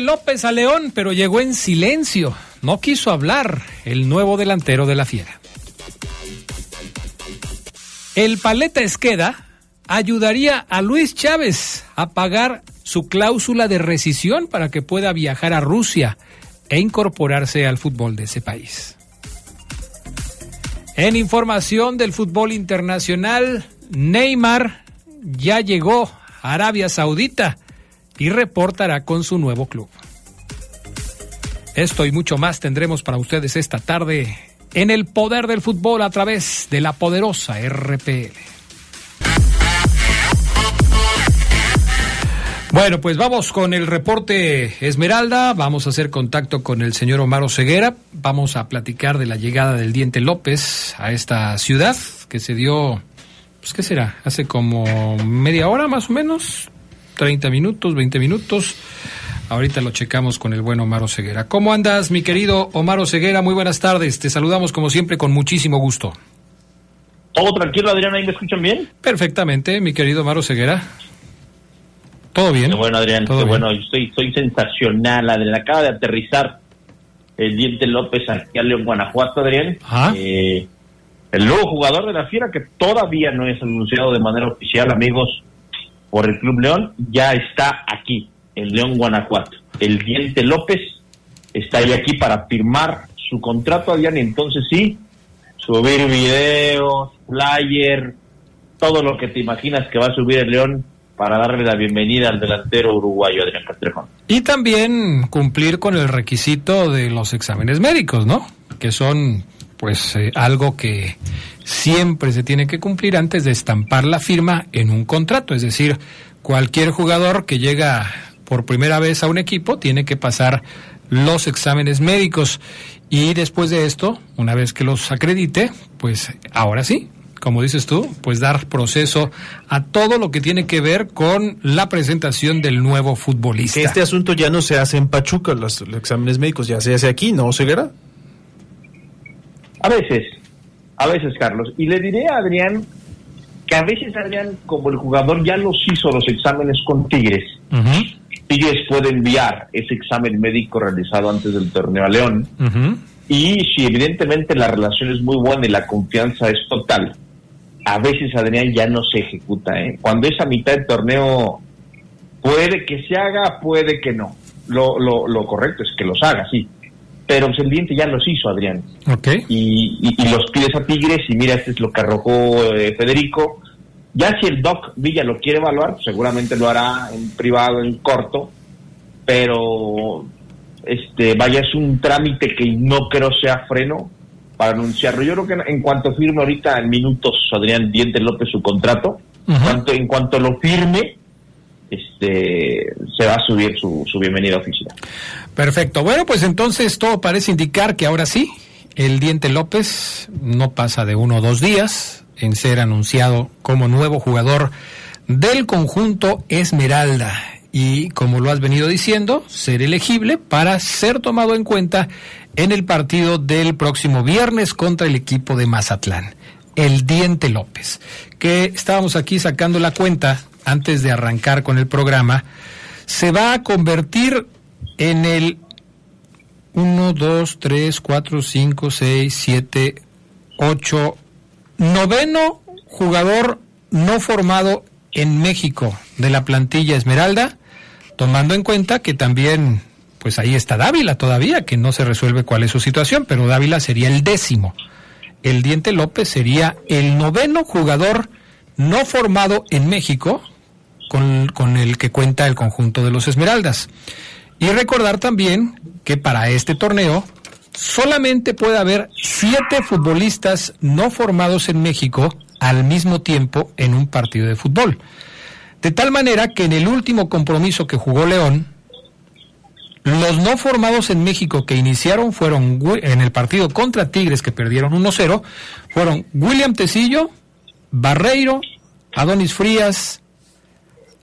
López a León, pero llegó en silencio. No quiso hablar el nuevo delantero de la fiera. El paleta Esqueda ayudaría a Luis Chávez a pagar su cláusula de rescisión para que pueda viajar a Rusia e incorporarse al fútbol de ese país. En información del fútbol internacional, Neymar ya llegó a Arabia Saudita y reportará con su nuevo club. Esto y mucho más tendremos para ustedes esta tarde en el poder del fútbol a través de la poderosa RPL. Bueno, pues vamos con el reporte Esmeralda, vamos a hacer contacto con el señor Omar Ceguera, vamos a platicar de la llegada del Diente López a esta ciudad que se dio, pues qué será, hace como media hora más o menos, 30 minutos, 20 minutos. Ahorita lo checamos con el buen Omar Ceguera. ¿Cómo andas, mi querido Omar Ceguera? Muy buenas tardes. Te saludamos como siempre con muchísimo gusto. ¿Todo tranquilo, Adrián? ¿Ahí me escuchan bien? Perfectamente, mi querido Omar Ceguera. Todo bien. Qué bueno, Adrián. Qué bueno. Estoy, estoy sensacional. Adrián, acaba de aterrizar el Diente López aquí a León, Guanajuato, Adrián. Eh, el nuevo jugador de la Fiera que todavía no es anunciado de manera oficial, amigos por el Club León ya está aquí, en León, Guanajuato. El Diente López está ahí aquí para firmar su contrato, Adrián, y entonces sí, subir videos, flyer, todo lo que te imaginas que va a subir el León para darle la bienvenida al delantero uruguayo Adrián Castrejón. Y también cumplir con el requisito de los exámenes médicos, ¿no? Que son pues eh, algo que siempre se tiene que cumplir antes de estampar la firma en un contrato. Es decir, cualquier jugador que llega por primera vez a un equipo tiene que pasar los exámenes médicos y después de esto, una vez que los acredite, pues ahora sí, como dices tú, pues dar proceso a todo lo que tiene que ver con la presentación del nuevo futbolista. este asunto ya no se hace en Pachuca, los, los exámenes médicos ya se hace aquí, ¿no, Ceguera? A veces, a veces, Carlos. Y le diré a Adrián que a veces, Adrián, como el jugador ya los hizo los exámenes con Tigres, Tigres puede enviar ese examen médico realizado antes del torneo a León. Y si evidentemente la relación es muy buena y la confianza es total, a veces, Adrián, ya no se ejecuta. ¿eh? Cuando es a mitad del torneo, puede que se haga, puede que no. Lo, lo, lo correcto es que los haga, sí pero el diente ya los hizo, Adrián. Okay. Y, los pides a Tigres y mira, este es lo que arrojó eh, Federico. Ya si el Doc Villa lo quiere evaluar, pues seguramente lo hará en privado, en corto, pero este vaya, es un trámite que no creo sea freno para anunciarlo. Yo creo que en cuanto firme ahorita en minutos, Adrián Diente López su contrato, en cuanto lo firme, este, se va a subir su, su bienvenida oficial. Perfecto. Bueno, pues entonces todo parece indicar que ahora sí, el Diente López no pasa de uno o dos días en ser anunciado como nuevo jugador del conjunto Esmeralda y como lo has venido diciendo, ser elegible para ser tomado en cuenta en el partido del próximo viernes contra el equipo de Mazatlán, el Diente López, que estábamos aquí sacando la cuenta antes de arrancar con el programa, se va a convertir en el 1, 2, 3, 4, 5, 6, 7, 8, noveno jugador no formado en México de la plantilla Esmeralda, tomando en cuenta que también, pues ahí está Dávila todavía, que no se resuelve cuál es su situación, pero Dávila sería el décimo el Diente López sería el noveno jugador no formado en México con, con, el que cuenta el conjunto de los Esmeraldas. Y recordar también que para este torneo solamente puede haber siete futbolistas no formados en México al mismo tiempo en un partido de fútbol. De tal manera que en el último compromiso que jugó León, los no formados en México que iniciaron fueron en el partido contra Tigres que perdieron 1-0, fueron William Tecillo, Barreiro, Adonis Frías,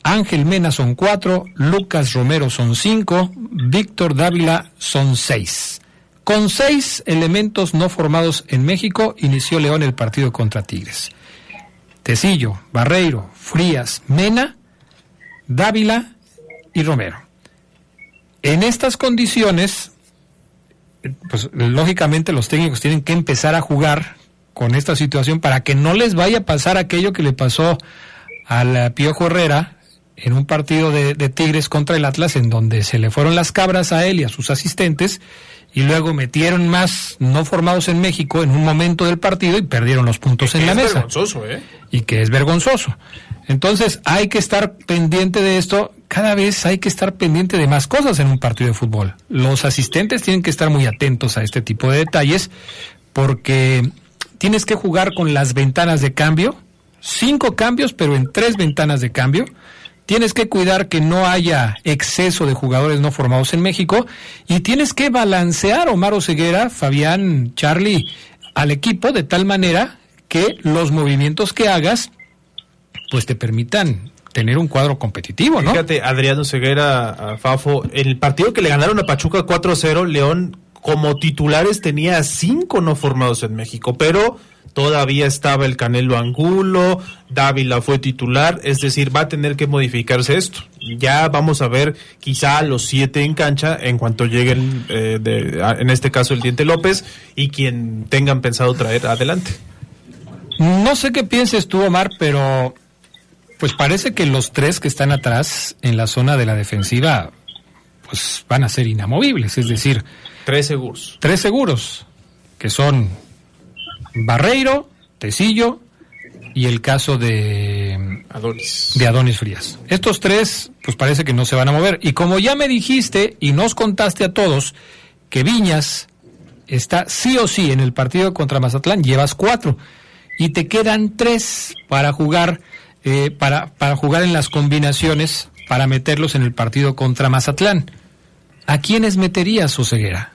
Ángel Mena son cuatro, Lucas Romero son cinco, Víctor Dávila son seis. Con seis elementos no formados en México, inició León el partido contra Tigres. Tecillo, Barreiro, Frías, Mena, Dávila y Romero. En estas condiciones, pues lógicamente los técnicos tienen que empezar a jugar con esta situación para que no les vaya a pasar aquello que le pasó al Piojo Herrera en un partido de, Tigres contra el Atlas en donde se le fueron las cabras a él y a sus asistentes y luego metieron más no formados en México en un momento del partido y perdieron los puntos en la mesa. Vergonzoso, ¿eh? Y que es vergonzoso. Entonces hay que estar pendiente de esto, cada vez hay que estar pendiente de más cosas en un partido de fútbol. Los asistentes tienen que estar muy atentos a este tipo de detalles porque tienes que jugar con las ventanas de cambio, cinco cambios pero en tres ventanas de cambio. Tienes que cuidar que no haya exceso de jugadores no formados en México y tienes que balancear Omar Ceguera, Fabián, Charlie al equipo de tal manera que los movimientos que hagas pues te permitan tener un cuadro competitivo, ¿no? Fíjate, Adriano Ceguera, Fafo, el partido que le ganaron a Pachuca 4-0, León como titulares tenía cinco no formados en México, pero todavía estaba el Canelo Angulo, Dávila fue titular, es decir, va a tener que modificarse esto. Ya vamos a ver quizá los siete en cancha en cuanto lleguen, eh, en este caso el Diente López, y quien tengan pensado traer adelante. No sé qué pienses tú, Omar, pero pues parece que los tres que están atrás en la zona de la defensiva pues van a ser inamovibles, es decir, tres seguros. Tres seguros, que son Barreiro, Tecillo y el caso de Adonis. de Adonis Frías. Estos tres pues parece que no se van a mover y como ya me dijiste y nos contaste a todos que Viñas está sí o sí en el partido contra Mazatlán, llevas cuatro y te quedan tres para jugar eh, para, para jugar en las combinaciones para meterlos en el partido contra Mazatlán. ¿A quiénes meterías, Oseguera?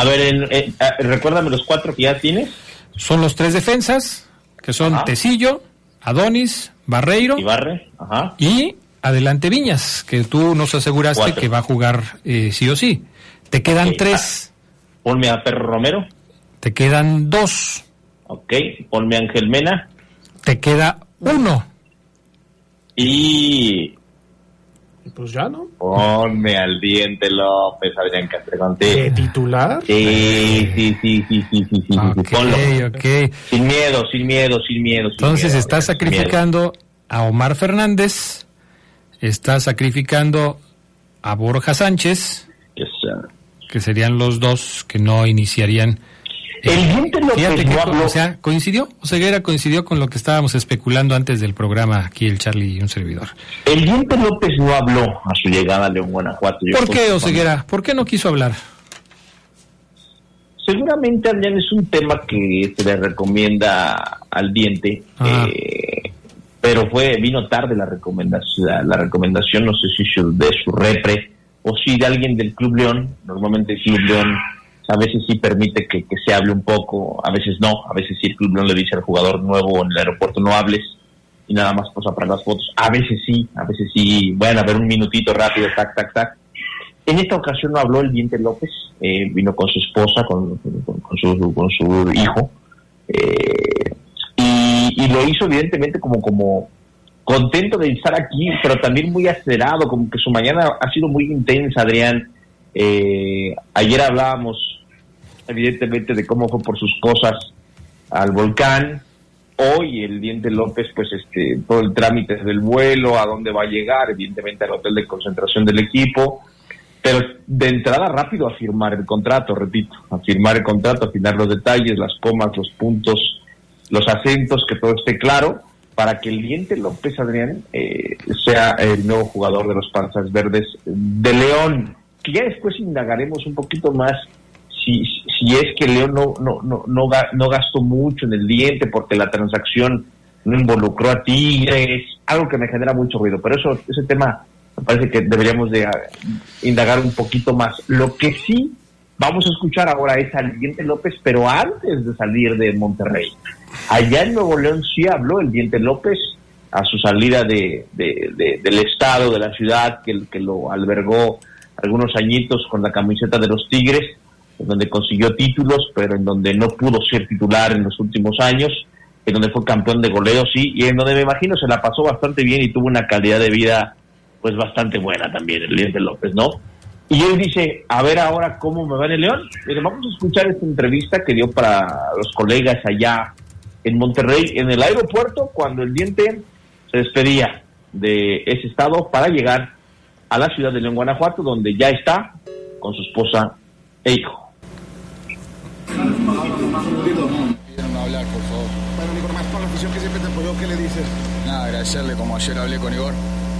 A ver, eh, recuérdame los cuatro que ya tienes. Son los tres defensas, que son Tecillo, Adonis, Barreiro y, Barre. Ajá. y Adelante Viñas, que tú nos aseguraste que va a jugar eh, sí o sí. Te quedan tres. Ah, ponme a Perro Romero. Te quedan dos. Ok, ponme a Ángel Mena. Te queda uno. Y. Pues ya, ¿no? Ponme al diente López, Adrián ¿De titular? Sí, sí, sí, sí, sí, sí, sí. Ponlo. Sin miedo, sin miedo, sin miedo. Entonces estás sacrificando a Omar Fernández, estás sacrificando a Borja Sánchez, que serían los dos que no iniciarían el diente López no O sea, coincidió, Oseguera coincidió con lo que estábamos especulando antes del programa, aquí el Charlie y un servidor. El diente López no habló a su llegada a León, Guanajuato. ¿Por qué, Oseguera? ¿Por qué no quiso hablar? Seguramente, Adrián, es un tema que se le recomienda al diente, eh, pero fue vino tarde la recomendación, la, recomendación, no sé si de su repre o si de alguien del Club León, normalmente el Club León a veces sí permite que, se hable un poco, a veces no, a veces sí el club no le dice al jugador nuevo en el aeropuerto no hables y nada más posa para las fotos, a veces sí, a veces sí, bueno, a ver un minutito rápido, tac, tac, tac. En esta ocasión no habló el Diente López, eh, vino con su esposa, con, con, su, con su hijo, eh, y, y, lo hizo evidentemente como, como contento de estar aquí, pero también muy acelerado, como que su mañana ha sido muy intensa, Adrián. Eh, ayer hablábamos evidentemente de cómo fue por sus cosas al volcán. Hoy el Diente López, pues este, todo el trámite del vuelo, a dónde va a llegar, evidentemente al hotel de concentración del equipo. pero de entrada rápido a firmar el contrato, repito, a firmar el contrato, afinar los detalles, las comas, los puntos, los acentos, que todo esté claro, para que el diente López Adrián eh, sea el nuevo jugador de los Panzas Verdes de León, que ya después indagaremos un poquito más si, si es que León no, no, no, no, gastó mucho en el diente porque la transacción no involucró a Tigres, algo que me genera mucho ruido, pero eso ese tema me parece que deberíamos de ah, indagar un poquito más. Lo que sí vamos a escuchar ahora es al Diente López, pero antes de salir de Monterrey. Allá en Nuevo León sí habló el Diente López a su salida de, del estado, de la ciudad, que, que lo albergó algunos añitos con la camiseta de los Tigres, en donde consiguió títulos, pero en donde no pudo ser titular en los últimos años en donde fue campeón de goleo, sí, y en donde me imagino se la pasó bastante bien y tuvo una calidad de vida pues bastante buena también el Diente López, ¿no? Y él dice, a ver ahora cómo me va en el León. vamos a escuchar esta entrevista que dio para los colegas allá en Monterrey, en el aeropuerto, cuando el Diente se despedía de ese estado para llegar a la ciudad de León, Guanajuato, donde ya está con su esposa e hijo. Que siempre te apoyó, ¿qué le dices? Nada, agradecerle como ayer hablé con Igor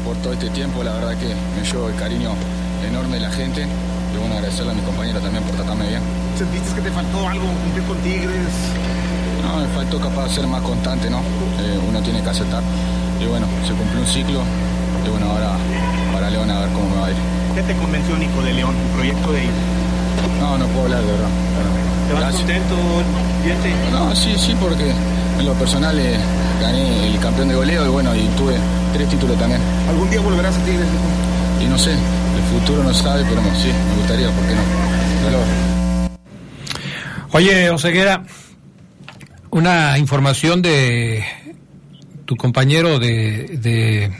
por todo este tiempo, la verdad que me llevo el cariño enorme de la gente y bueno, agradecerle a mi compañero también por tratarme bien. ¿Sentiste que te faltó algo cumplir con Tigres? No, me faltó capaz de ser más constante, ¿no? Eh, uno tiene que aceptar. Y bueno, se cumplió un ciclo y bueno, ahora para León a ver cómo me va a ir. ¿Qué te convenció, Nico, de León, tu proyecto de ir? No, no puedo hablar de verdad. ¿Te vas contento, No, sí, sí, porque en lo personal eh, gané el campeón de goleo y bueno, y tuve tres títulos también. ¿Algún día volverás a Tigres? Y no sé, el futuro no sabe, pero sí, me gustaría, ¿por qué no? Oye, Oseguera, una información de tu compañero de, de,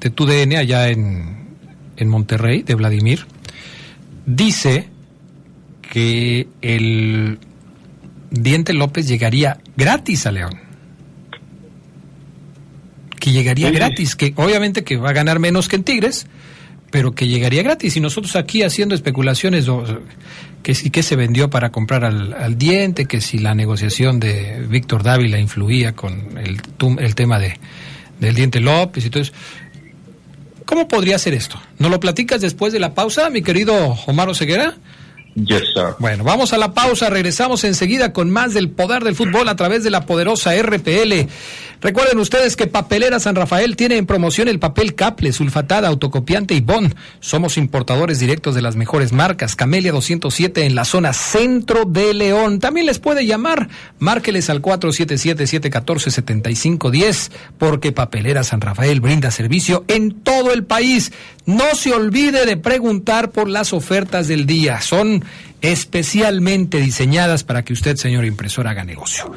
de tu DN allá en, en Monterrey, de Vladimir, dice que el Diente López llegaría gratis a León. Que llegaría gratis, que obviamente que va a ganar menos que en Tigres, pero que llegaría gratis. Y nosotros aquí haciendo especulaciones, que si que se vendió para comprar al, diente, que si la negociación de Víctor Dávila influía con el, el tema de, del diente López y todo eso. ¿Cómo podría ser esto? ¿Nos lo platicas después de la pausa, mi querido Omar Ceguera? Yes, sir. Bueno, vamos a la pausa, regresamos enseguida con más del poder del fútbol a través de la poderosa RPL. Recuerden ustedes que Papelera San Rafael tiene en promoción el papel Caple, sulfatada, autocopiante y Bond. Somos importadores directos de las mejores marcas. Camelia 207 en la zona centro de León. También les puede llamar, márqueles al 477-714-7510, porque Papelera San Rafael brinda servicio en todo el país. No se olvide de preguntar por las ofertas del día. Son especialmente diseñadas para que usted, señor impresor, haga negocio.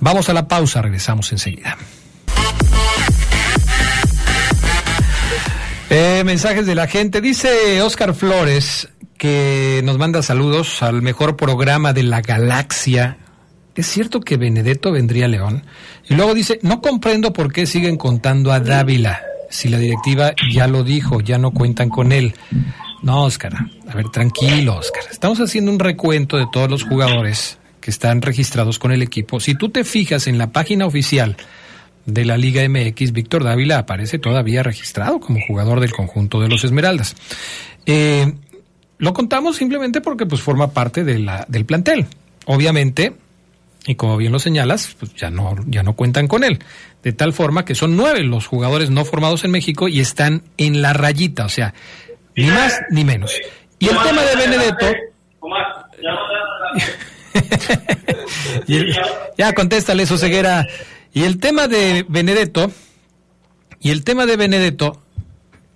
Vamos a la pausa, regresamos enseguida. Eh, mensajes de la gente. Dice Oscar Flores que nos manda saludos al mejor programa de la galaxia. ¿Es cierto que Benedetto vendría a León? Y luego dice, no comprendo por qué siguen contando a Dávila. Si la directiva ya lo dijo, ya no cuentan con él. No, Oscar, a ver, tranquilo, Oscar. Estamos haciendo un recuento de todos los jugadores que están registrados con el equipo. Si tú te fijas en la página oficial de la Liga MX, Víctor Dávila aparece todavía registrado como jugador del conjunto de los Esmeraldas. Eh, lo contamos simplemente porque pues forma parte del plantel. Obviamente, y como bien lo señalas, pues ya no, ya no cuentan con él. De tal forma que son nueve los jugadores no formados en México y están en la rayita, o sea, ni más ni menos. Y el tema de Benedetto. ya contéstale eso, ceguera. Y el tema de Benedetto, y el tema de Benedetto,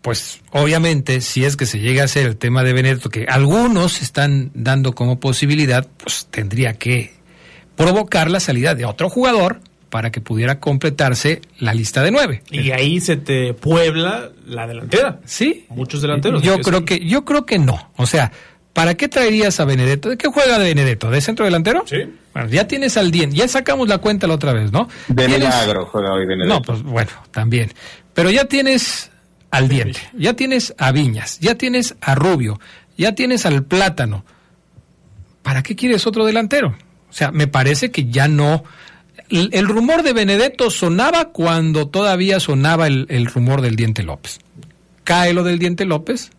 pues obviamente, si es que se llega a ser el tema de Benedetto, que algunos están dando como posibilidad, pues tendría que provocar la salida de otro jugador para que pudiera completarse la lista de nueve. Y ahí se te puebla la delantera. Sí. Muchos delanteros. Yo creo que, yo creo que no. O sea, ¿para qué traerías a Benedetto? ¿De qué juega de Benedetto? ¿De centro delantero? Sí. Bueno, ya tienes al Dien, ya sacamos la cuenta la otra vez, ¿no? De milagro juega hoy Benedetto. No, pues bueno, también. Pero ya tienes al diente, ya tienes a Viñas, ya tienes a Rubio, ya tienes al Plátano. ¿Para qué quieres otro delantero? O sea, me parece que ya no. El, rumor de Benedetto sonaba cuando todavía sonaba el, el rumor del diente López. Cae lo del diente López,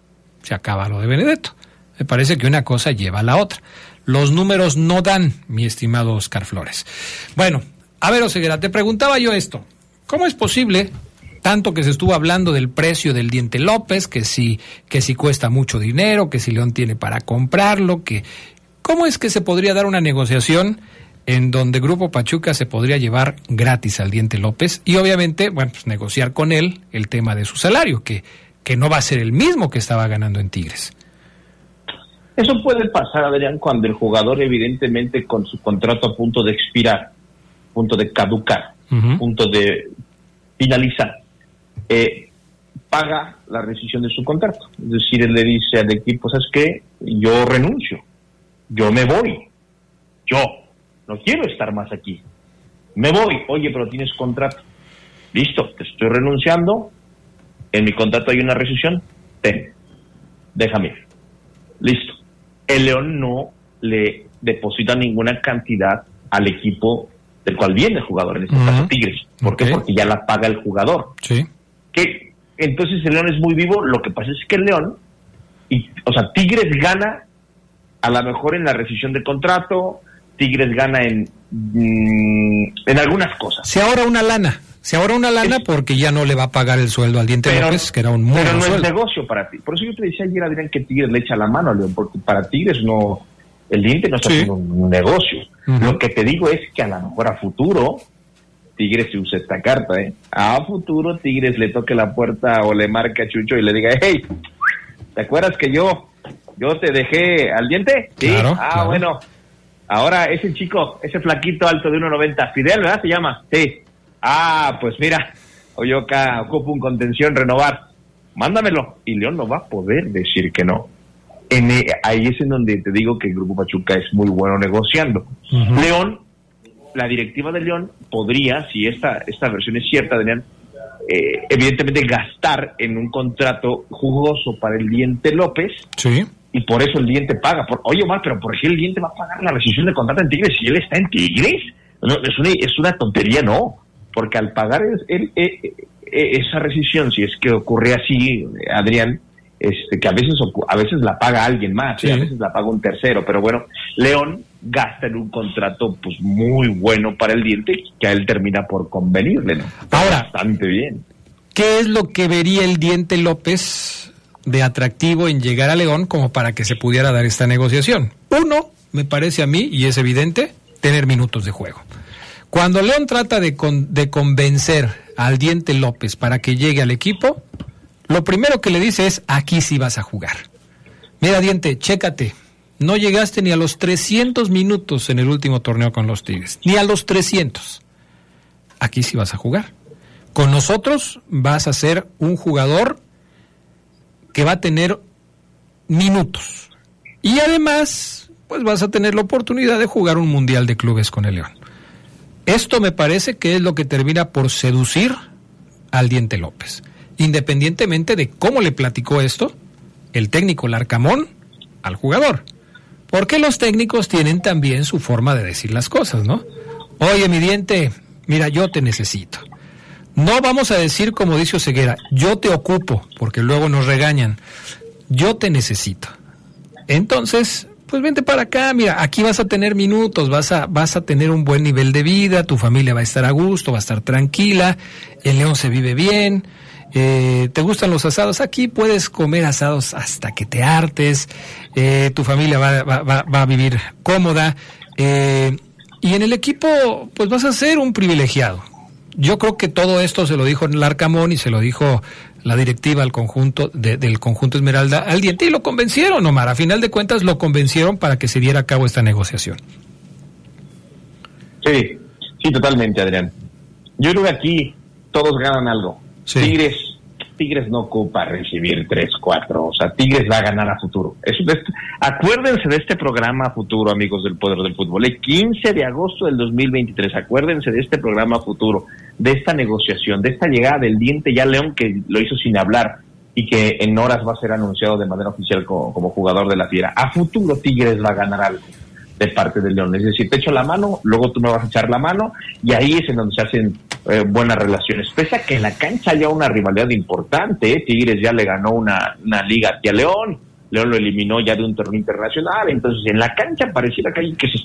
se acaba lo de Benedetto. Me parece que una cosa lleva a la otra. Los números no dan, mi estimado Oscar Flores. Bueno, a ver, Oseguera, te preguntaba yo esto. ¿Cómo es posible tanto que se estuvo hablando del precio del diente López, que si, que si cuesta mucho dinero, que si León tiene para comprarlo, que ¿cómo es que se podría dar una negociación en donde Grupo Pachuca se podría llevar gratis al diente López y obviamente, bueno, pues negociar con él el tema de su salario, que, que no va a ser el mismo que estaba ganando en Tigres? Eso puede pasar, Adrián, cuando el jugador evidentemente con su contrato a punto de expirar, punto de caducar, punto de finalizar, eh, paga la rescisión de su contrato. Es decir, él le dice al equipo, ¿sabes qué? Yo renuncio, yo me voy, yo no quiero estar más aquí, me voy, oye, pero tienes contrato. Listo, te estoy renunciando, en mi contrato hay una rescisión, ten, déjame ir. Listo. El León no le deposita ninguna cantidad al equipo del cual viene el jugador, en este caso Tigres. ¿Por qué? Porque ya la paga el jugador. Sí que entonces el León es muy vivo, lo que pasa es que el León, y, o sea, Tigres gana a lo mejor en la rescisión de contrato, Tigres gana en, mm, en algunas cosas. Se ahorra una lana, se ahorra una lana porque ya no le va a pagar el sueldo al Diente López, que era un muy Pero no es negocio para ti. Por eso yo te decía ayer, Adrián, que Tigres le echa la mano al León, porque para Tigres no, el Diente no está haciendo un negocio. Lo que te digo es que a lo mejor a futuro Tigres se usa esta carta, ¿eh? A futuro Tigres le toque la puerta o le marque a Chucho y le diga, hey, ¿te acuerdas que yo, yo te dejé al diente? Sí. ah, bueno. Ahora ese chico, ese flaquito alto de 1.90, Fidel, ¿verdad? Se llama. Sí. Ah, pues mira, hoy yo acá ocupo un contención, renovar. Mándamelo. Y León no va a poder decir que no. En, eh, ahí es en donde te digo que el Grupo Pachuca es muy bueno negociando. León la directiva de León podría, si esta, esta versión es cierta, Adrián, eh, evidentemente gastar en un contrato jugoso para el diente López. Sí. Y por eso el diente paga. Por, Oye, Omar, pero ¿por qué el diente va a pagar la rescisión de contrato en Tigres si él está en Tigres? No, es, una, es una tontería, no. Porque al pagar eh, eh, esa rescisión, si es que ocurre así, Adrián, este, que a veces, a veces la paga alguien más, a veces la paga un tercero, pero bueno, León gasta en un contrato pues muy bueno para el diente que a él termina por convenirle, ¿no? Ahora, bastante bien. ¿Qué es lo que vería el diente López de atractivo en llegar a León como para que se pudiera dar esta negociación? Uno, me parece a mí, y es evidente, tener minutos de juego. Cuando León trata de, de convencer al diente López para que llegue al equipo, lo primero que le dice es, aquí sí vas a jugar. Mira, diente, chécate, no llegaste ni a los 300 minutos en el último torneo con los Tigres, ni a los 300. Aquí sí vas a jugar. Con nosotros vas a ser un jugador que va a tener minutos. Y además, pues vas a tener la oportunidad de jugar un Mundial de Clubes con el León. Esto me parece que es lo que termina por seducir al Diente López. Independientemente de cómo le platicó esto el técnico Larcamón al jugador. Porque los técnicos tienen también su forma de decir las cosas, ¿no? Oye, mi diente, mira, yo te necesito. No vamos a decir como dice Ceguera, yo te ocupo, porque luego nos regañan. Yo te necesito. Entonces, pues vente para acá, mira, aquí vas a tener minutos, vas a, vas a tener un buen nivel de vida, tu familia va a estar a gusto, va a estar tranquila, el león se vive bien, eh, ¿Te gustan los asados? Aquí puedes comer asados hasta que te hartes, eh, tu familia va, va, va, a vivir cómoda eh, y en el equipo pues vas a ser un privilegiado. Yo creo que todo esto se lo dijo el Arcamón y se lo dijo la directiva al conjunto del conjunto Esmeralda al diente y lo convencieron, Omar. A final de cuentas lo convencieron para que se diera a cabo esta negociación. Sí, sí, totalmente, Adrián. Yo creo que aquí todos ganan algo. Tigres Tigres no ocupa recibir 3-4, o sea, Tigres va a ganar a futuro. Acuérdense de este programa futuro, amigos del Poder del Fútbol, el 15 de agosto del 2023, acuérdense de este programa futuro, de esta negociación, de esta llegada del diente ya León que lo hizo sin hablar y que en horas va a ser anunciado de manera oficial como, como jugador de la Fiera. A futuro Tigres va a ganar algo de parte del León. Es decir, te echo la mano, luego tú me vas a echar la mano y ahí es en donde se hacen eh, buenas relaciones. Pese a que en la cancha haya una rivalidad importante, ¿eh? Tigres ya le ganó una, una liga a León, León lo eliminó ya de un torneo internacional, entonces en la cancha pareciera que hay que se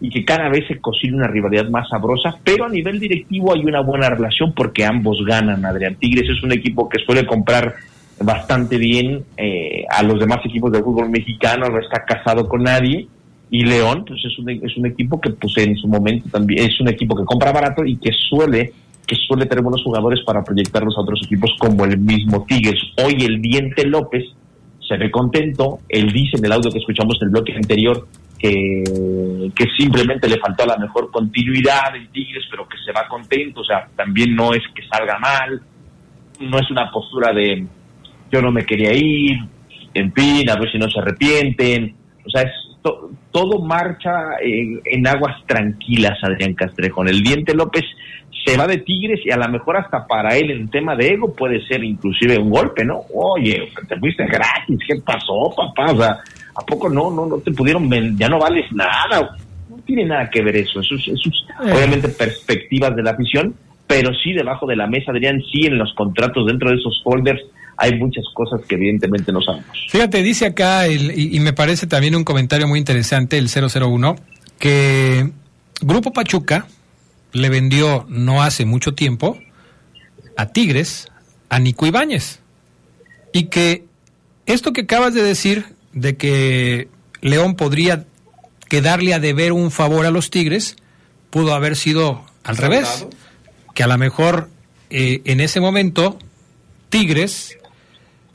y que cada vez se cocina una rivalidad más sabrosa, pero a nivel directivo hay una buena relación porque ambos ganan. Adrián Tigres es un equipo que suele comprar bastante bien eh, a los demás equipos del fútbol mexicano, no está casado con nadie y León pues es un, es un equipo que pues en su momento también es un equipo que compra barato y que suele que suele tener buenos jugadores para proyectarlos a otros equipos como el mismo Tigres. Hoy el Diente López se ve contento, él dice en el audio que escuchamos en el bloque anterior que, que simplemente le faltó la mejor continuidad en Tigres, pero que se va contento, o sea, también no es que salga mal, no es una postura de yo no me quería ir, en fin, a ver si no se arrepienten, o sea, es todo marcha en, aguas tranquilas, Adrián Castrejón. El Diente López se va de Tigres y a lo mejor hasta para él en tema de ego puede ser inclusive un golpe, ¿no? Oye, te fuiste gratis, ¿qué pasó, papá? O sea, ¿a poco no, no, no te pudieron ya no vales nada? No tiene nada que ver eso, eso, eso es eh. obviamente perspectivas de la afición, pero sí debajo de la mesa, Adrián, sí en los contratos dentro de esos folders hay muchas cosas que evidentemente no sabemos. Fíjate, dice acá, y, me parece también un comentario muy interesante, el 001, que Grupo Pachuca le vendió no hace mucho tiempo a Tigres a Nico Ibáñez. Y que esto que acabas de decir, de que León podría quedarle a deber un favor a los Tigres, pudo haber sido al revés. Que a lo mejor eh, en ese momento Tigres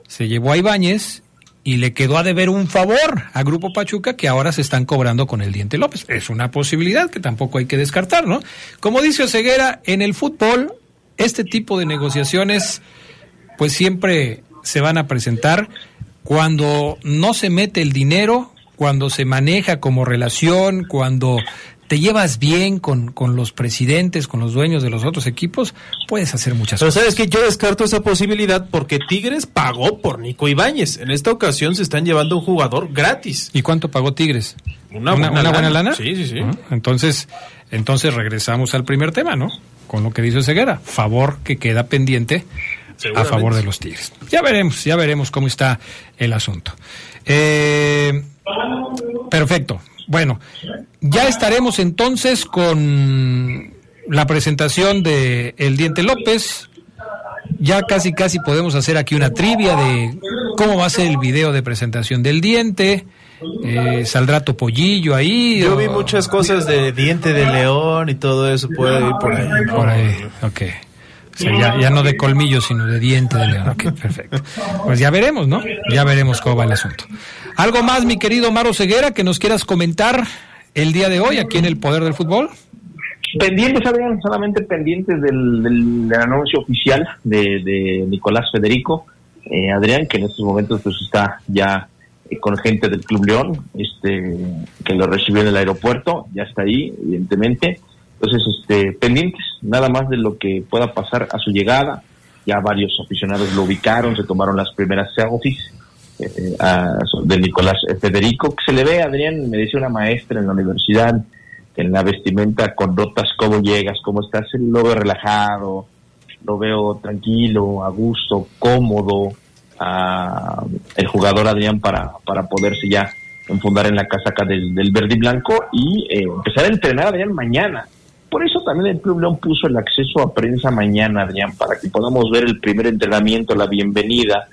se llevó a Ibáñez y le quedó a deber un favor a Grupo Pachuca que ahora se están cobrando con el diente López. Es una posibilidad que tampoco hay que descartar, ¿no? Como dice Oseguera, en el fútbol este tipo de negociaciones pues siempre se van a presentar cuando no se mete el dinero, cuando se maneja como relación, cuando te llevas bien con, con, los presidentes, con los dueños de los otros equipos, puedes hacer muchas Pero cosas. sabes que yo descarto esa posibilidad porque Tigres pagó por Nico Ibáñez. En esta ocasión se están llevando un jugador gratis. ¿Y cuánto pagó Tigres? Una, buena, lana? Sí, sí, sí. Entonces, entonces regresamos al primer tema, ¿no? Con lo que dice Ceguera. Favor que queda pendiente a favor de los Tigres. Ya veremos, ya veremos cómo está el asunto. Eh, perfecto. Bueno, ya estaremos entonces con la presentación de El Diente López. Ya casi casi podemos hacer aquí una trivia de cómo va a ser el video de presentación del diente. Eh, saldrá Topollillo ahí. Yo vi muchas cosas de diente de león y todo eso puede ir por ahí. Por ahí, ok. ya, ya, no de colmillo, sino de diente de león. Ok, perfecto. Pues ya veremos, ¿no? Ya veremos cómo va el asunto. ¿Algo más, mi querido Maro Ceguera, que nos quieras comentar el día de hoy aquí en el Poder del Fútbol? Pendientes, Adrián, solamente pendientes del, anuncio oficial de, Nicolás Federico. Eh, Adrián, que en estos momentos pues está ya eh, con gente del Club León, este, que lo recibió en el aeropuerto, ya está ahí, evidentemente. Entonces, este, pendientes, nada más de lo que pueda pasar a su llegada. Ya varios aficionados lo ubicaron, se tomaron las primeras selfies eh, de Nicolás Federico, que se le ve, Adrián, me dice una maestra en la universidad, en la vestimenta con notas, cómo llegas, cómo estás, lo veo relajado, lo veo tranquilo, a gusto, cómodo, el jugador Adrián para, para poderse ya enfundar en la casaca del, del verde y blanco y eh, empezar a entrenar Adrián mañana. Por eso también el Club León puso el acceso a prensa mañana, Adrián, para que podamos ver el primer entrenamiento, la bienvenida,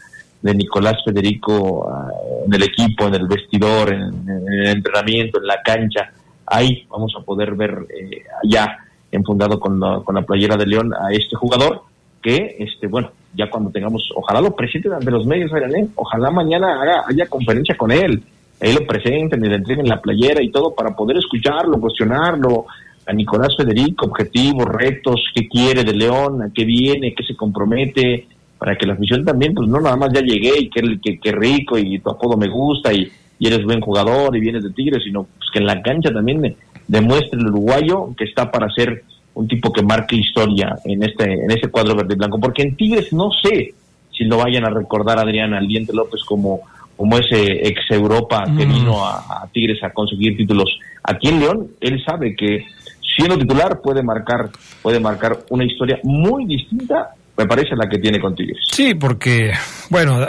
de Nicolás Federico ah, en el equipo, en el vestidor, en, el entrenamiento, en la cancha. Ahí vamos a poder ver eh, ya enfundado con la, con la playera de León a este jugador que, este bueno, ya cuando tengamos, ojalá lo presenten ante los medios, ¿eh? ojalá mañana haga, haya conferencia con él, ahí lo presenten y le entreguen la playera y todo para poder escucharlo, cuestionarlo, a Nicolás Federico, objetivos, retos, qué quiere de León, a qué viene, qué se compromete, para que la afición también, pues no nada más ya llegué y que, que, rico y tu apodo me gusta y, eres buen jugador y vienes de Tigres, sino pues que en la cancha también demuestre el uruguayo que está para ser un tipo que marque historia en este en ese cuadro verde y blanco, porque en Tigres no sé si lo vayan a recordar Adrián Aldiente López como como ese ex Europa que mm. vino a, Tigres a conseguir títulos. Aquí en León, él sabe que siendo titular puede marcar, puede marcar una historia muy distinta, me parece, a la que tiene con Tigres. Sí, porque, bueno,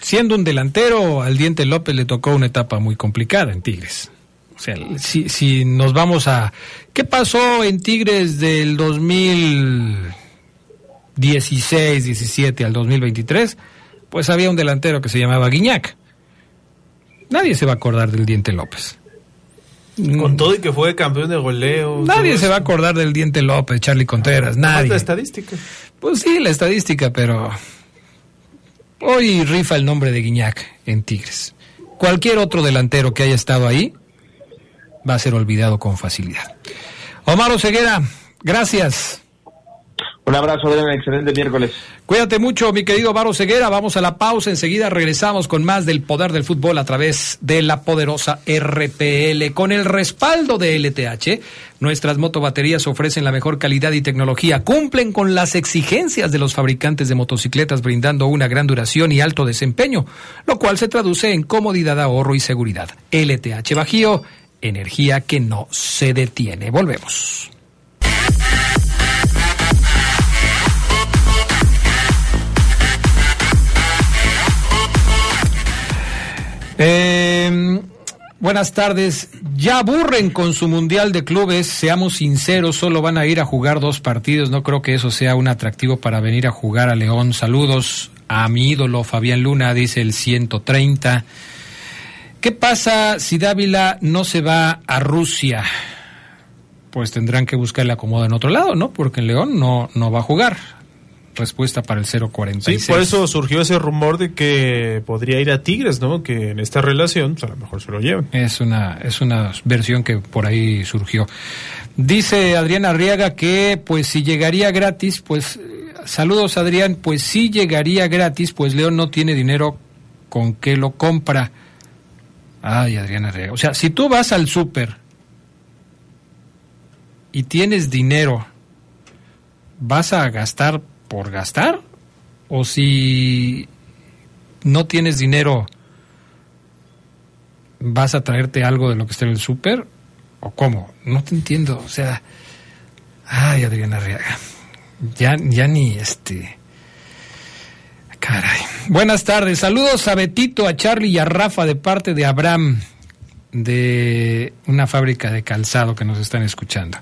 siendo un delantero, al Diente López le tocó una etapa muy complicada en Tigres. O sea, si, si nos vamos a... ¿Qué pasó en Tigres del 2016, 17 al 2023? Pues había un delantero que se llamaba Guiñac Nadie se va a acordar del Diente López. Con todo y que fue campeón de goleo. Nadie se va a acordar del Diente López, Charlie Contreras, nadie. la estadística. Pues sí, la estadística, pero hoy rifa el nombre de Guiñac en Tigres. Cualquier otro delantero que haya estado ahí va a ser olvidado con facilidad. Omar Oseguera, gracias. Un abrazo, un excelente miércoles. Cuídate mucho, mi querido Varo Ceguera. Vamos a la pausa. Enseguida regresamos con más del poder del fútbol a través de la poderosa RPL. Con el respaldo de LTH, nuestras motobaterías ofrecen la mejor calidad y tecnología. Cumplen con las exigencias de los fabricantes de motocicletas, brindando una gran duración y alto desempeño, lo cual se traduce en comodidad, ahorro y seguridad. LTH Bajío, energía que no se detiene. Volvemos. Eh, buenas tardes. Ya aburren con su Mundial de Clubes, seamos sinceros, solo van a ir a jugar dos partidos. No creo que eso sea un atractivo para venir a jugar a León. Saludos a mi ídolo Fabián Luna, dice el 130. ¿Qué pasa si Dávila no se va a Rusia? Pues tendrán que buscarle acomodo en otro lado, ¿no? Porque en León no, no va a jugar respuesta para el 046. Sí, por eso surgió ese rumor de que podría ir a Tigres, ¿no? Que en esta relación pues, a lo mejor se lo llevan. Es una, es una versión que por ahí surgió. Dice Adrián Arriaga que pues si llegaría gratis, pues saludos Adrián, pues si llegaría gratis, pues León no tiene dinero con que lo compra. Ay, Adrián Arriaga. O sea, si tú vas al súper y tienes dinero, vas a gastar por gastar o si no tienes dinero vas a traerte algo de lo que esté en el súper o cómo no te entiendo o sea ay Adriana Arriaga ya ya ni este caray. Buenas tardes saludos a Betito a Charlie y a Rafa de parte de Abraham de una fábrica de calzado que nos están escuchando.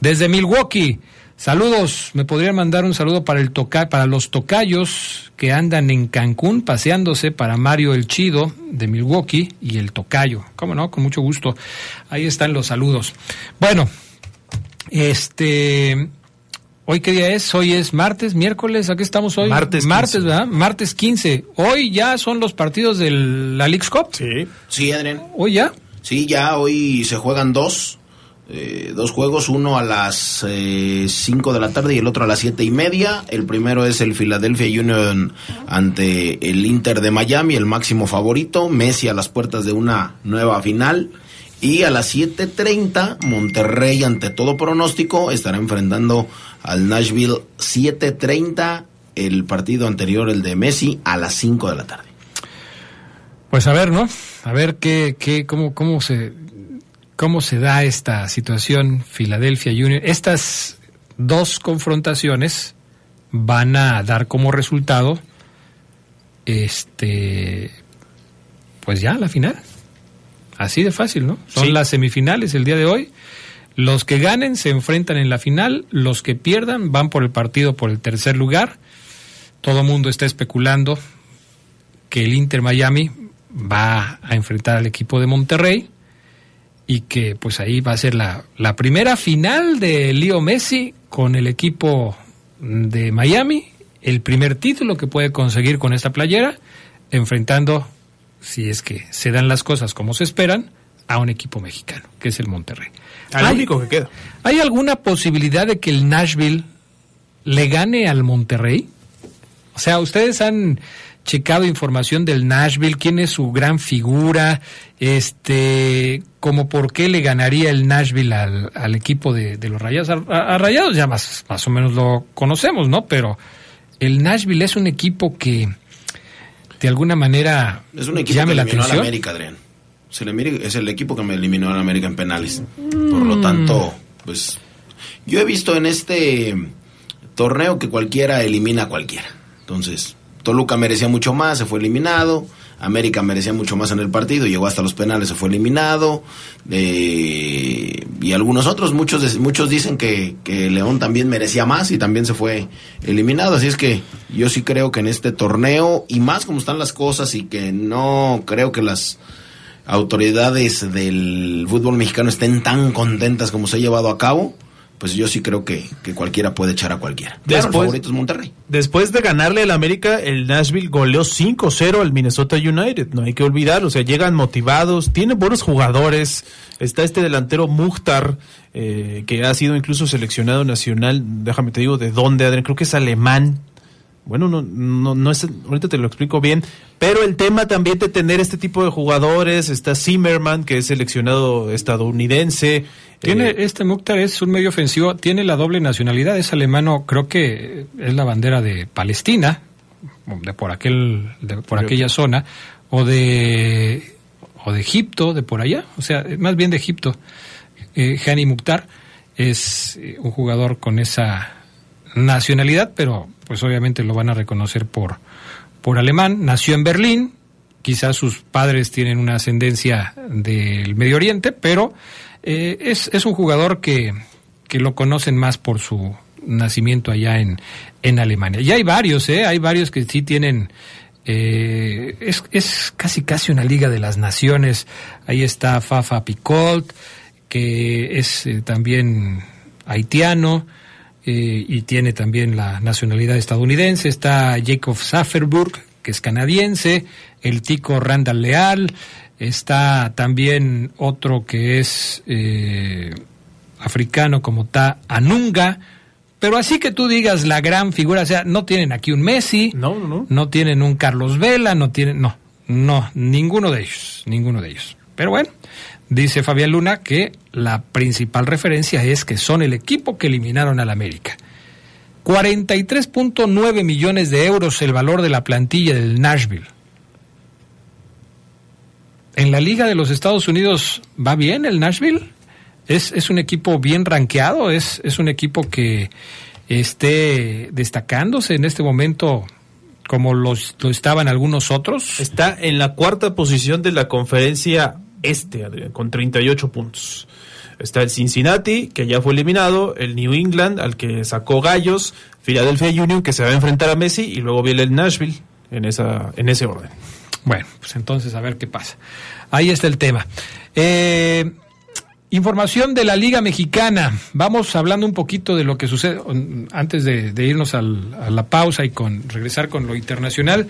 Desde Milwaukee Saludos, me podrían mandar un saludo para el toca, para los tocayos que andan en Cancún paseándose para Mario el Chido de Milwaukee y el tocayo. ¿Cómo no? Con mucho gusto. Ahí están los saludos. Bueno, este ¿Hoy qué día es? Hoy es martes, miércoles, aquí estamos hoy. Martes. Martes, ¿verdad? Martes 15. Hoy ya son los partidos de la League's Cup. Sí. Sí, Adrián. ¿Hoy ya? Sí, ya hoy se juegan dos. Eh, dos juegos, uno a las 5 eh, de la tarde y el otro a las siete y media. El primero es el Philadelphia Union ante el Inter de Miami, el máximo favorito. Messi a las puertas de una nueva final. Y a las 7.30, Monterrey, ante todo pronóstico, estará enfrentando al Nashville 7.30, el partido anterior, el de Messi, a las 5 de la tarde. Pues a ver, ¿no? A ver qué, qué, cómo, cómo se cómo se da esta situación Filadelfia Union. Estas dos confrontaciones van a dar como resultado este pues ya la final. Así de fácil, ¿no? Son las semifinales el día de hoy. Los que ganen se enfrentan en la final, los que pierdan van por el partido por el tercer lugar. Todo el mundo está especulando que el Inter Miami va a enfrentar al equipo de Monterrey y que pues ahí va a ser la, la primera final de Leo Messi con el equipo de Miami, el primer título que puede conseguir con esta playera, enfrentando, si es que se dan las cosas como se esperan, a un equipo mexicano, que es el Monterrey. Al único que queda. ¿Hay alguna posibilidad de que el Nashville le gane al Monterrey? O sea, ustedes han checado información del Nashville, quién es su gran figura, este, como por qué le ganaría el Nashville al, equipo de, los Rayados. A, Rayados ya más, más o menos lo conocemos, ¿no? Pero el Nashville es un equipo que de alguna manera es un equipo llame que la atención. A América, Adrián. Es el equipo que me eliminó a América en penales. Por lo tanto, pues yo he visto en este torneo que cualquiera elimina a cualquiera. Entonces, Toluca merecía mucho más, se fue eliminado. América merecía mucho más en el partido, llegó hasta los penales, se fue eliminado. Eh, y algunos otros, muchos, muchos dicen que, que, León también merecía más y también se fue eliminado. Así es que yo sí creo que en este torneo, y más como están las cosas, y que no creo que las autoridades del fútbol mexicano estén tan contentas como se ha llevado a cabo, pues yo sí creo que, cualquiera puede echar a cualquiera. Después, el Monterrey. Después de ganarle al América, el Nashville goleó 5-0 al Minnesota United, no hay que olvidar, o sea, llegan motivados, tienen buenos jugadores, está este delantero Mukhtar, eh, que ha sido incluso seleccionado nacional, déjame te digo de dónde, Adrián, creo que es alemán, bueno, no, no, no es, ahorita te lo explico bien, pero el tema también de tener este tipo de jugadores, está Zimmerman, que es seleccionado estadounidense, tiene, eh, este Mukhtar es un medio ofensivo, tiene la doble nacionalidad, es alemano, creo que es la bandera de Palestina, de por aquel, por aquella zona, o de, o de Egipto, de por allá, o sea, más bien de Egipto. Eh, Hani Mukhtar es eh, un jugador con esa nacionalidad, pero pues obviamente lo van a reconocer por, por alemán. Nació en Berlín, quizás sus padres tienen una ascendencia del Medio Oriente, pero eh, es, es, un jugador que, que, lo conocen más por su nacimiento allá en, en Alemania. Y hay varios, ¿eh? Hay varios que sí tienen... Eh, es, es, casi casi una liga de las naciones. Ahí está Fafa Picolt, que es eh, también haitiano y tiene también la nacionalidad estadounidense. Está Jacob Safferburg, que es canadiense. El tico Randall Leal. Está también otro que es eh, africano como Ta Anunga. Pero así que tú digas la gran figura, o sea, no tienen aquí un Messi, no, no, no. no tienen un Carlos Vela, no tienen, no, no, ninguno de ellos, ninguno de ellos. Pero bueno, dice Fabián Luna que la principal referencia es que son el equipo que eliminaron al América. 43.9 millones de euros el valor de la plantilla del Nashville en la Liga de los Estados Unidos va bien el Nashville. Es, es un equipo bien rankeado, es, es un equipo que esté destacándose en este momento como lo estaban algunos otros. Está en la cuarta posición de la conferencia este, con 38 puntos. Está el Cincinnati, que ya fue eliminado, el New England, al que sacó Gallos, Philadelphia Union, que se va a enfrentar a Messi, y luego viene el Nashville en, esa, en ese orden. Bueno, pues entonces a ver qué pasa. Ahí está el tema. Eh, información de la Liga Mexicana. Vamos hablando un poquito de lo que sucede antes de, irnos a la pausa y con regresar con lo internacional.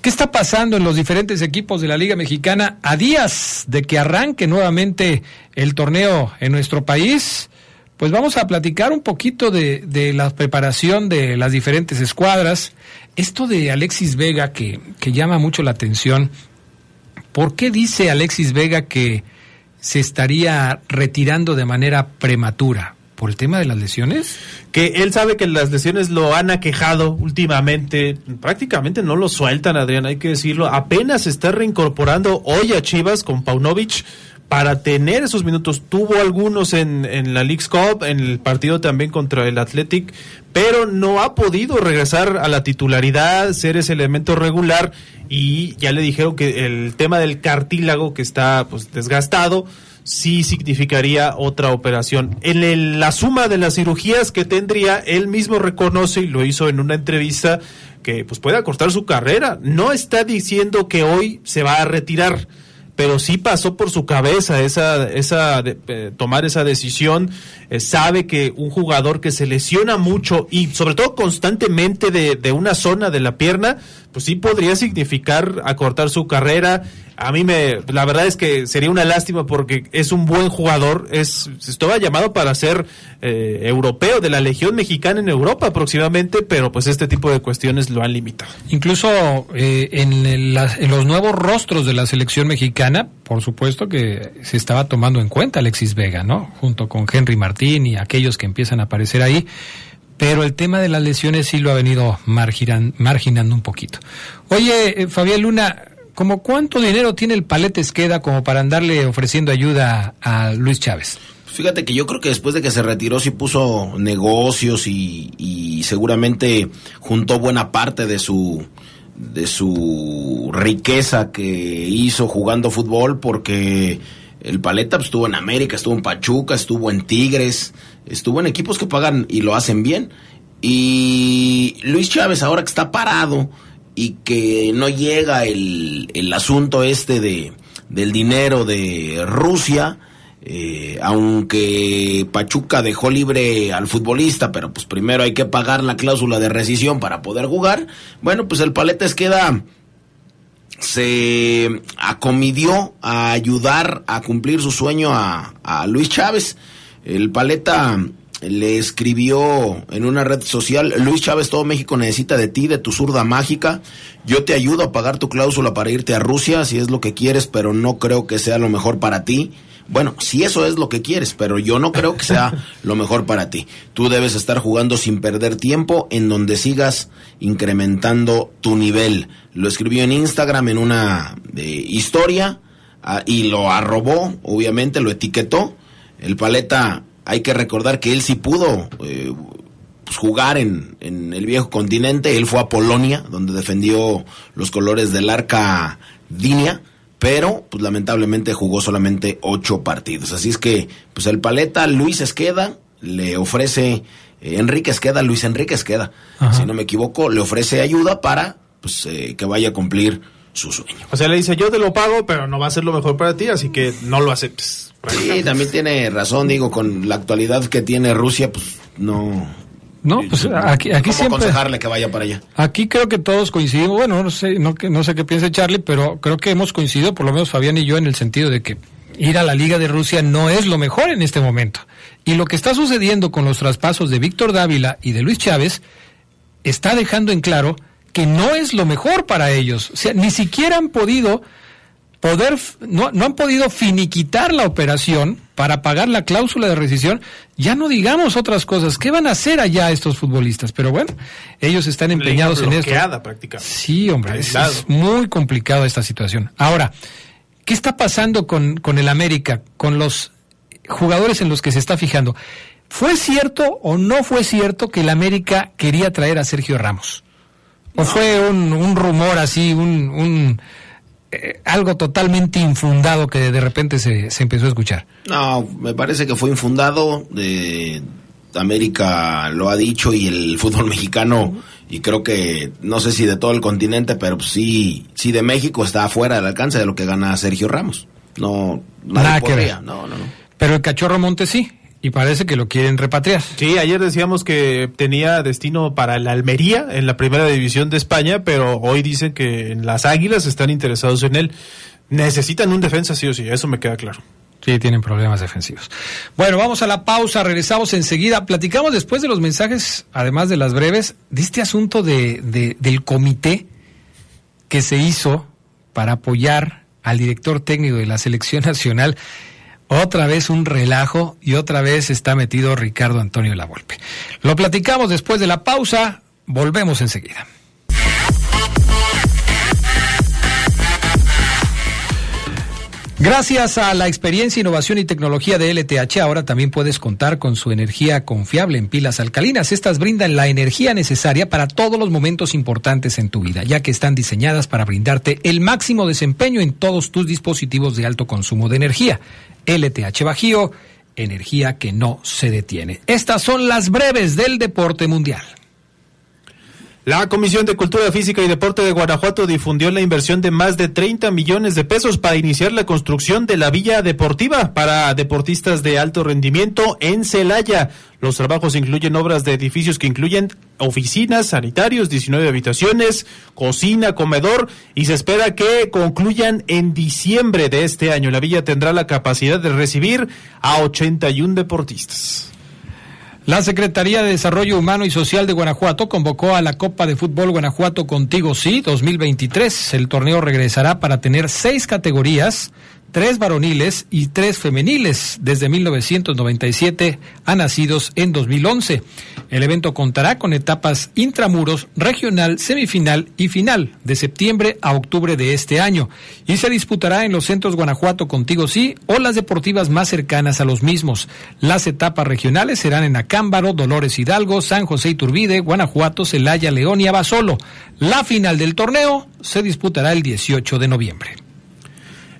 ¿Qué está pasando en los diferentes equipos de la Liga Mexicana a días de que arranque nuevamente el torneo en nuestro país? Pues vamos a platicar un poquito de, la preparación de las diferentes escuadras esto de Alexis Vega que, llama mucho la atención, ¿por qué dice Alexis Vega que se estaría retirando de manera prematura? ¿Por el tema de las lesiones? Que él sabe que las lesiones lo han aquejado últimamente. Prácticamente no lo sueltan, Adrián, hay que decirlo. Apenas está reincorporando hoy a Chivas con Paunovic para tener esos minutos. Tuvo algunos en, la League's Cup, en el partido también contra el Athletic, pero no ha podido regresar a la titularidad, ser ese elemento regular y ya le dijeron que el tema del cartílago que está pues desgastado sí significaría otra operación. En la suma de las cirugías que tendría, él mismo reconoce y lo hizo en una entrevista que pues puede acortar su carrera. No está diciendo que hoy se va a retirar pero sí pasó por su cabeza esa, esa eh, tomar esa decisión. Eh, sabe que un jugador que se lesiona mucho y sobre todo constantemente de, de, una zona de la pierna, pues sí podría significar acortar su carrera. A mí me, la verdad es que sería una lástima porque es un buen jugador, es, estaba llamado para ser eh, europeo de la Legión Mexicana en Europa aproximadamente, pero pues este tipo de cuestiones lo han limitado. Incluso eh, en, en los nuevos rostros de la selección mexicana, por supuesto que se estaba tomando en cuenta Alexis Vega, ¿no? Junto con Henry Martín y aquellos que empiezan a aparecer ahí pero el tema de las lesiones sí lo ha venido marginando un poquito. Oye, eh, Fabián Luna, ¿Cómo cuánto dinero tiene el Palete Esqueda como para andarle ofreciendo ayuda a Luis Chávez? Fíjate que yo creo que después de que se retiró sí puso negocios y, seguramente juntó buena parte de su de su riqueza que hizo jugando fútbol porque el Paleta pues, estuvo en América, estuvo en Pachuca, estuvo en Tigres, estuvo en equipos que pagan y lo hacen bien. Y Luis Chávez ahora que está parado, y que no llega el, el asunto este de, del dinero de Rusia, eh, aunque Pachuca dejó libre al futbolista, pero pues primero hay que pagar la cláusula de rescisión para poder jugar, bueno, pues el Paletes queda se acomidió a ayudar a cumplir su sueño a, a Luis Chávez. El Paleta le escribió en una red social, Luis Chávez, todo México necesita de ti, de tu zurda mágica. Yo te ayudo a pagar tu cláusula para irte a Rusia, si es lo que quieres, pero no creo que sea lo mejor para ti. Bueno, si eso es lo que quieres, pero yo no creo que sea lo mejor para ti. Tú debes estar jugando sin perder tiempo en donde sigas incrementando tu nivel. Lo escribió en Instagram en una eh, historia ah, y lo arrobó, obviamente, lo etiquetó. El paleta hay que recordar que él sí pudo eh, pues, jugar en, el viejo continente. Él fue a Polonia, donde defendió los colores del Arca Dinia, pero pues lamentablemente jugó solamente ocho partidos. Así es que, pues el paleta Luis Esqueda le ofrece, eh, Enrique Esqueda, Luis Enrique Esqueda, si no me equivoco, le ofrece ayuda para pues, eh, que vaya a cumplir su sueño. O sea, le dice, yo te lo pago, pero no va a ser lo mejor para ti, así que no lo aceptes. Sí, también tiene razón, digo, con la actualidad que tiene Rusia, pues no... No, pues aquí, aquí siempre... aconsejarle que vaya para allá? Aquí creo que todos coincidimos, bueno, no sé, no, no sé qué piense Charlie, pero creo que hemos coincidido, por lo menos Fabián y yo, en el sentido de que ir a la Liga de Rusia no es lo mejor en este momento. Y lo que está sucediendo con los traspasos de Víctor Dávila y de Luis Chávez está dejando en claro que no es lo mejor para ellos. O sea, ni siquiera han podido poder, no, no han podido finiquitar la operación para pagar la cláusula de rescisión. Ya no digamos otras cosas. ¿Qué van a hacer allá estos futbolistas? Pero bueno, ellos están empeñados en esto. prácticamente. Sí, hombre, es, muy complicado esta situación. Ahora, ¿qué está pasando con, con el América, con los jugadores en los que se está fijando? ¿Fue cierto o no fue cierto que el América quería traer a Sergio Ramos? ¿O fue un, rumor así, un, eh, algo totalmente infundado que de repente se, se, empezó a escuchar? No, me parece que fue infundado. De América lo ha dicho y el fútbol mexicano, y creo que, no sé si de todo el continente, pero sí, sí de México está afuera del alcance de lo que gana Sergio Ramos. No, nada que ver. No, no, no. Pero el cachorro Montes sí. Y parece que lo quieren repatriar. Sí, ayer decíamos que tenía destino para la Almería en la primera división de España, pero hoy dicen que en las Águilas están interesados en él. Necesitan un defensa sí o sí, eso me queda claro. Sí, tienen problemas defensivos. Bueno, vamos a la pausa, regresamos enseguida. Platicamos después de los mensajes, además de las breves, de este asunto de, de, del comité que se hizo para apoyar al director técnico de la selección nacional otra vez un relajo y otra vez está metido Ricardo Antonio Lavolpe. Lo platicamos después de la pausa, volvemos enseguida. Gracias a la experiencia, innovación y tecnología de LTH, ahora también puedes contar con su energía confiable en pilas alcalinas. Estas brindan la energía necesaria para todos los momentos importantes en tu vida, ya que están diseñadas para brindarte el máximo desempeño en todos tus dispositivos de alto consumo de energía. LTH Bajío, energía que no se detiene. Estas son las breves del deporte mundial. La Comisión de Cultura Física y Deporte de Guanajuato difundió la inversión de más de 30 millones de pesos para iniciar la construcción de la Villa Deportiva para deportistas de alto rendimiento en Celaya. Los trabajos incluyen obras de edificios que incluyen oficinas, sanitarios, 19 habitaciones, cocina, comedor y se espera que concluyan en diciembre de este año. La villa tendrá la capacidad de recibir a 81 deportistas. La Secretaría de Desarrollo Humano y Social de Guanajuato convocó a la Copa de Fútbol Guanajuato Contigo Sí 2023. El torneo regresará para tener seis categorías tres varoniles y tres femeniles desde 1997 a nacidos en 2011. El evento contará con etapas intramuros, regional, semifinal y final de septiembre a octubre de este año y se disputará en los centros Guanajuato Contigo Sí o las deportivas más cercanas a los mismos. Las etapas regionales serán en Acámbaro, Dolores Hidalgo, San José Iturbide, Guanajuato, Celaya, León y Abasolo. La final del torneo se disputará el 18 de noviembre.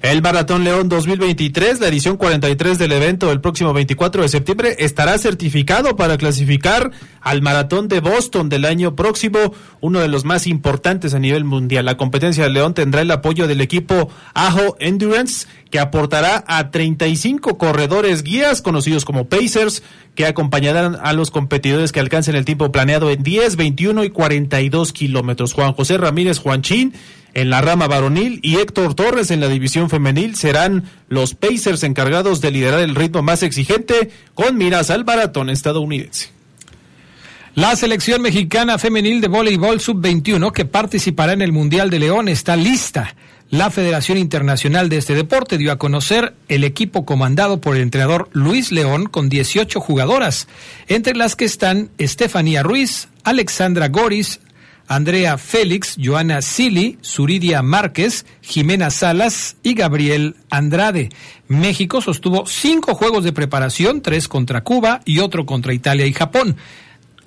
El Maratón León 2023, la edición 43 del evento del próximo 24 de septiembre, estará certificado para clasificar al Maratón de Boston del año próximo, uno de los más importantes a nivel mundial. La competencia de León tendrá el apoyo del equipo Ajo Endurance, que aportará a 35 corredores guías conocidos como Pacers, que acompañarán a los competidores que alcancen el tiempo planeado en 10, 21 y 42 kilómetros. Juan José Ramírez Juanchín en la rama varonil y Héctor Torres en la división femenil serán los Pacers encargados de liderar el ritmo más exigente con miras al maratón estadounidense. La selección mexicana femenil de voleibol sub-21 que participará en el Mundial de León está lista. La Federación Internacional de este deporte dio a conocer el equipo comandado por el entrenador Luis León con 18 jugadoras, entre las que están Estefanía Ruiz, Alexandra Goris, Andrea Félix, Joana Sili, Suridia Márquez, Jimena Salas y Gabriel Andrade. México sostuvo cinco juegos de preparación, tres contra Cuba y otro contra Italia y Japón.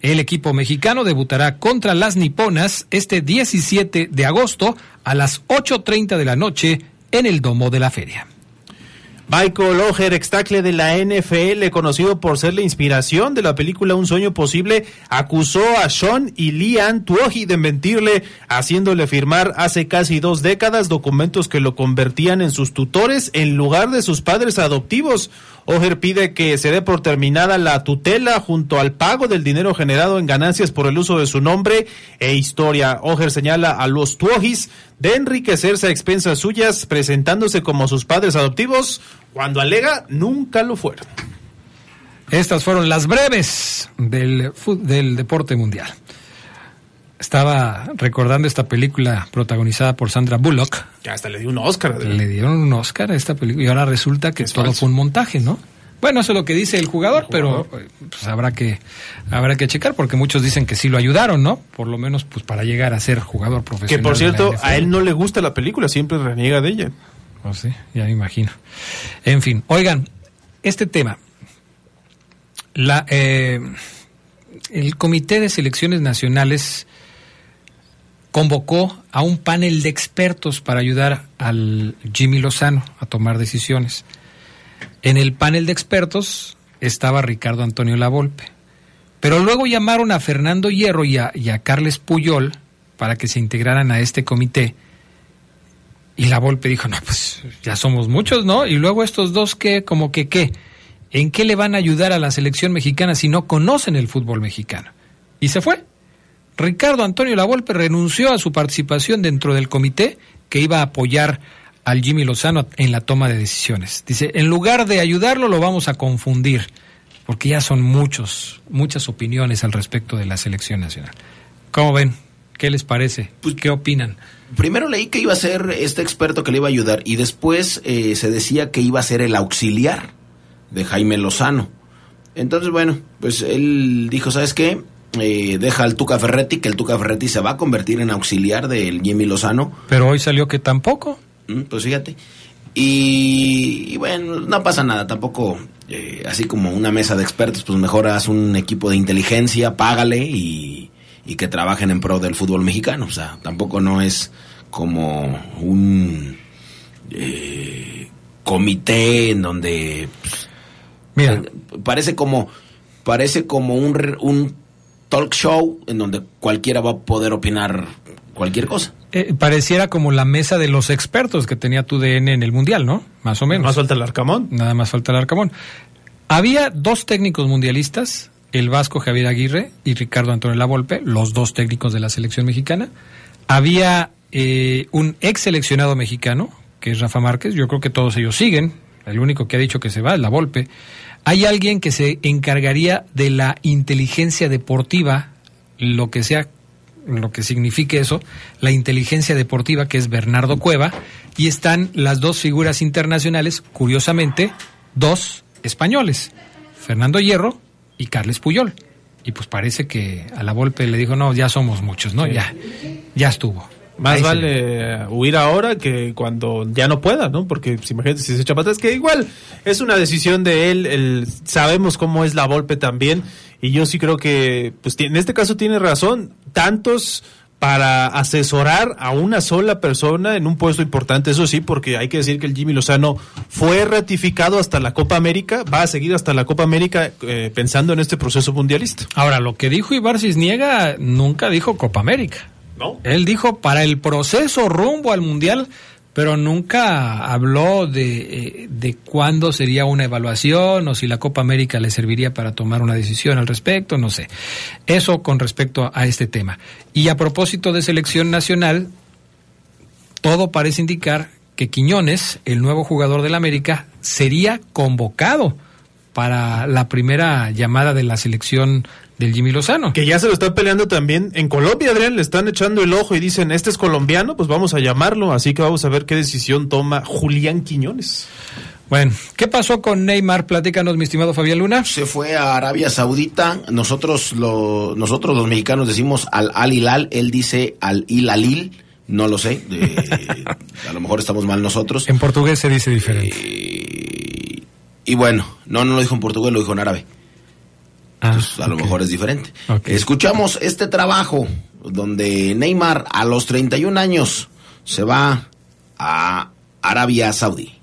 El equipo mexicano debutará contra las niponas este 17 de agosto a las 8.30 de la noche en el Domo de la Feria. Michael Oher, extacle de la NFL, conocido por ser la inspiración de la película Un sueño posible, acusó a Sean y Lian Tuoji de mentirle, haciéndole firmar hace casi dos décadas documentos que lo convertían en sus tutores en lugar de sus padres adoptivos. Oger pide que se dé por terminada la tutela junto al pago del dinero generado en ganancias por el uso de su nombre e historia. Oger señala a los Tuojis de enriquecerse a expensas suyas presentándose como sus padres adoptivos cuando alega nunca lo fueron. Estas fueron las breves del, del deporte mundial. Estaba recordando esta película protagonizada por Sandra Bullock. Que hasta le dio un Oscar. Le dieron un Oscar a esta película y ahora resulta que todo fue un montaje, ¿no? Bueno, eso es lo que dice el jugador, pero pues, habrá que habrá que checar porque muchos dicen que sí lo ayudaron, ¿no? Por lo menos pues para llegar a ser jugador profesional. Que por cierto, a él no le gusta la película, siempre reniega de ella. Oh, sí, ya me imagino. En fin, oigan, este tema, la eh, el Comité de Selecciones Nacionales convocó a un panel de expertos para ayudar al Jimmy Lozano a tomar decisiones. En el panel de expertos estaba Ricardo Antonio Lavolpe. Pero luego llamaron a Fernando Hierro y a, Carles Puyol para que se integraran a este comité. Y la Volpe dijo, no, pues ya somos muchos, ¿no? Y luego estos dos, ¿qué? Como que, ¿qué? ¿En qué le van a ayudar a la selección mexicana si no conocen el fútbol mexicano? Y se fue. Ricardo Antonio Lavolpe renunció a su participación dentro del comité que iba a apoyar al Jimmy Lozano en la toma de decisiones. Dice, en lugar de ayudarlo lo vamos a confundir, porque ya son muchos, muchas opiniones al respecto de la selección nacional. ¿Cómo ven? ¿Qué les parece? Pues, ¿Qué opinan? Primero leí que iba a ser este experto que le iba a ayudar y después eh, se decía que iba a ser el auxiliar de Jaime Lozano. Entonces, bueno, pues él dijo, ¿sabes qué? Eh, deja al Tuca Ferretti, que el Tuca Ferretti se va a convertir en auxiliar del Jimmy Lozano. Pero hoy salió que tampoco. Mm, pues fíjate. Y, bueno, no pasa nada, tampoco eh, así como una mesa de expertos, pues mejor haz un equipo de inteligencia, págale y, que trabajen en pro del fútbol mexicano. O sea, tampoco no es como un eh, comité en donde... Pues, Mira. Parece como, parece como un, un talk show en donde cualquiera va a poder opinar cualquier cosa. Eh, pareciera como la mesa de los expertos que tenía tu DN en el Mundial, ¿no? Más o menos. Más falta el Arcamón. Nada más falta el Arcamón. Había dos técnicos mundialistas, el vasco Javier Aguirre y Ricardo Antonio Lavolpe, los dos técnicos de la selección mexicana. Había eh, un ex seleccionado mexicano, que es Rafa Márquez, yo creo que todos ellos siguen, el único que ha dicho que se va es Lavolpe. Hay alguien que se encargaría de la inteligencia deportiva, lo que sea lo que signifique eso, la inteligencia deportiva, que es Bernardo Cueva, y están las dos figuras internacionales, curiosamente, dos españoles, Fernando Hierro y Carles Puyol. Y pues parece que a la Volpe le dijo, no, ya somos muchos, ¿no? Ya, ya estuvo. Más vale huir ahora que cuando ya no pueda, ¿no? Porque si imagínate si se echa patas, que igual es una decisión de él, el, sabemos cómo es la Volpe también, y yo sí creo que, pues en este caso tiene razón, tantos para asesorar a una sola persona en un puesto importante, eso sí, porque hay que decir que el Jimmy Lozano fue ratificado hasta la Copa América, va a seguir hasta la Copa América eh, pensando en este proceso mundialista. Ahora, lo que dijo Ibar Cisniega nunca dijo Copa América. ¿No? Él dijo para el proceso rumbo al Mundial pero nunca habló de, eh, de cuándo sería una evaluación o si la Copa América le serviría para tomar una decisión al respecto, no sé. Eso con respecto a este tema. Y a propósito de selección nacional, todo parece indicar que Quiñones, el nuevo jugador del América, sería convocado para la primera llamada de la selección del Jimmy Lozano. Que ya se lo están peleando también en Colombia, Adrián, le están echando el ojo y dicen, este es colombiano, pues vamos a llamarlo, así que vamos a ver qué decisión toma Julián Quiñones. Bueno, ¿qué pasó con Neymar? Platícanos, mi estimado Fabián Luna. Se fue a Arabia Saudita. Nosotros, lo, nosotros los mexicanos decimos al Al Hilal, él dice al Hilalil. No lo sé. de- a lo mejor estamos mal nosotros. En portugués se dice diferente. Eh, y bueno, no, no lo dijo en portugués, lo dijo en árabe. Ah, a lo mejor es diferente. Escuchamos este trabajo donde Neymar a los 31 años se va a Arabia Saudí.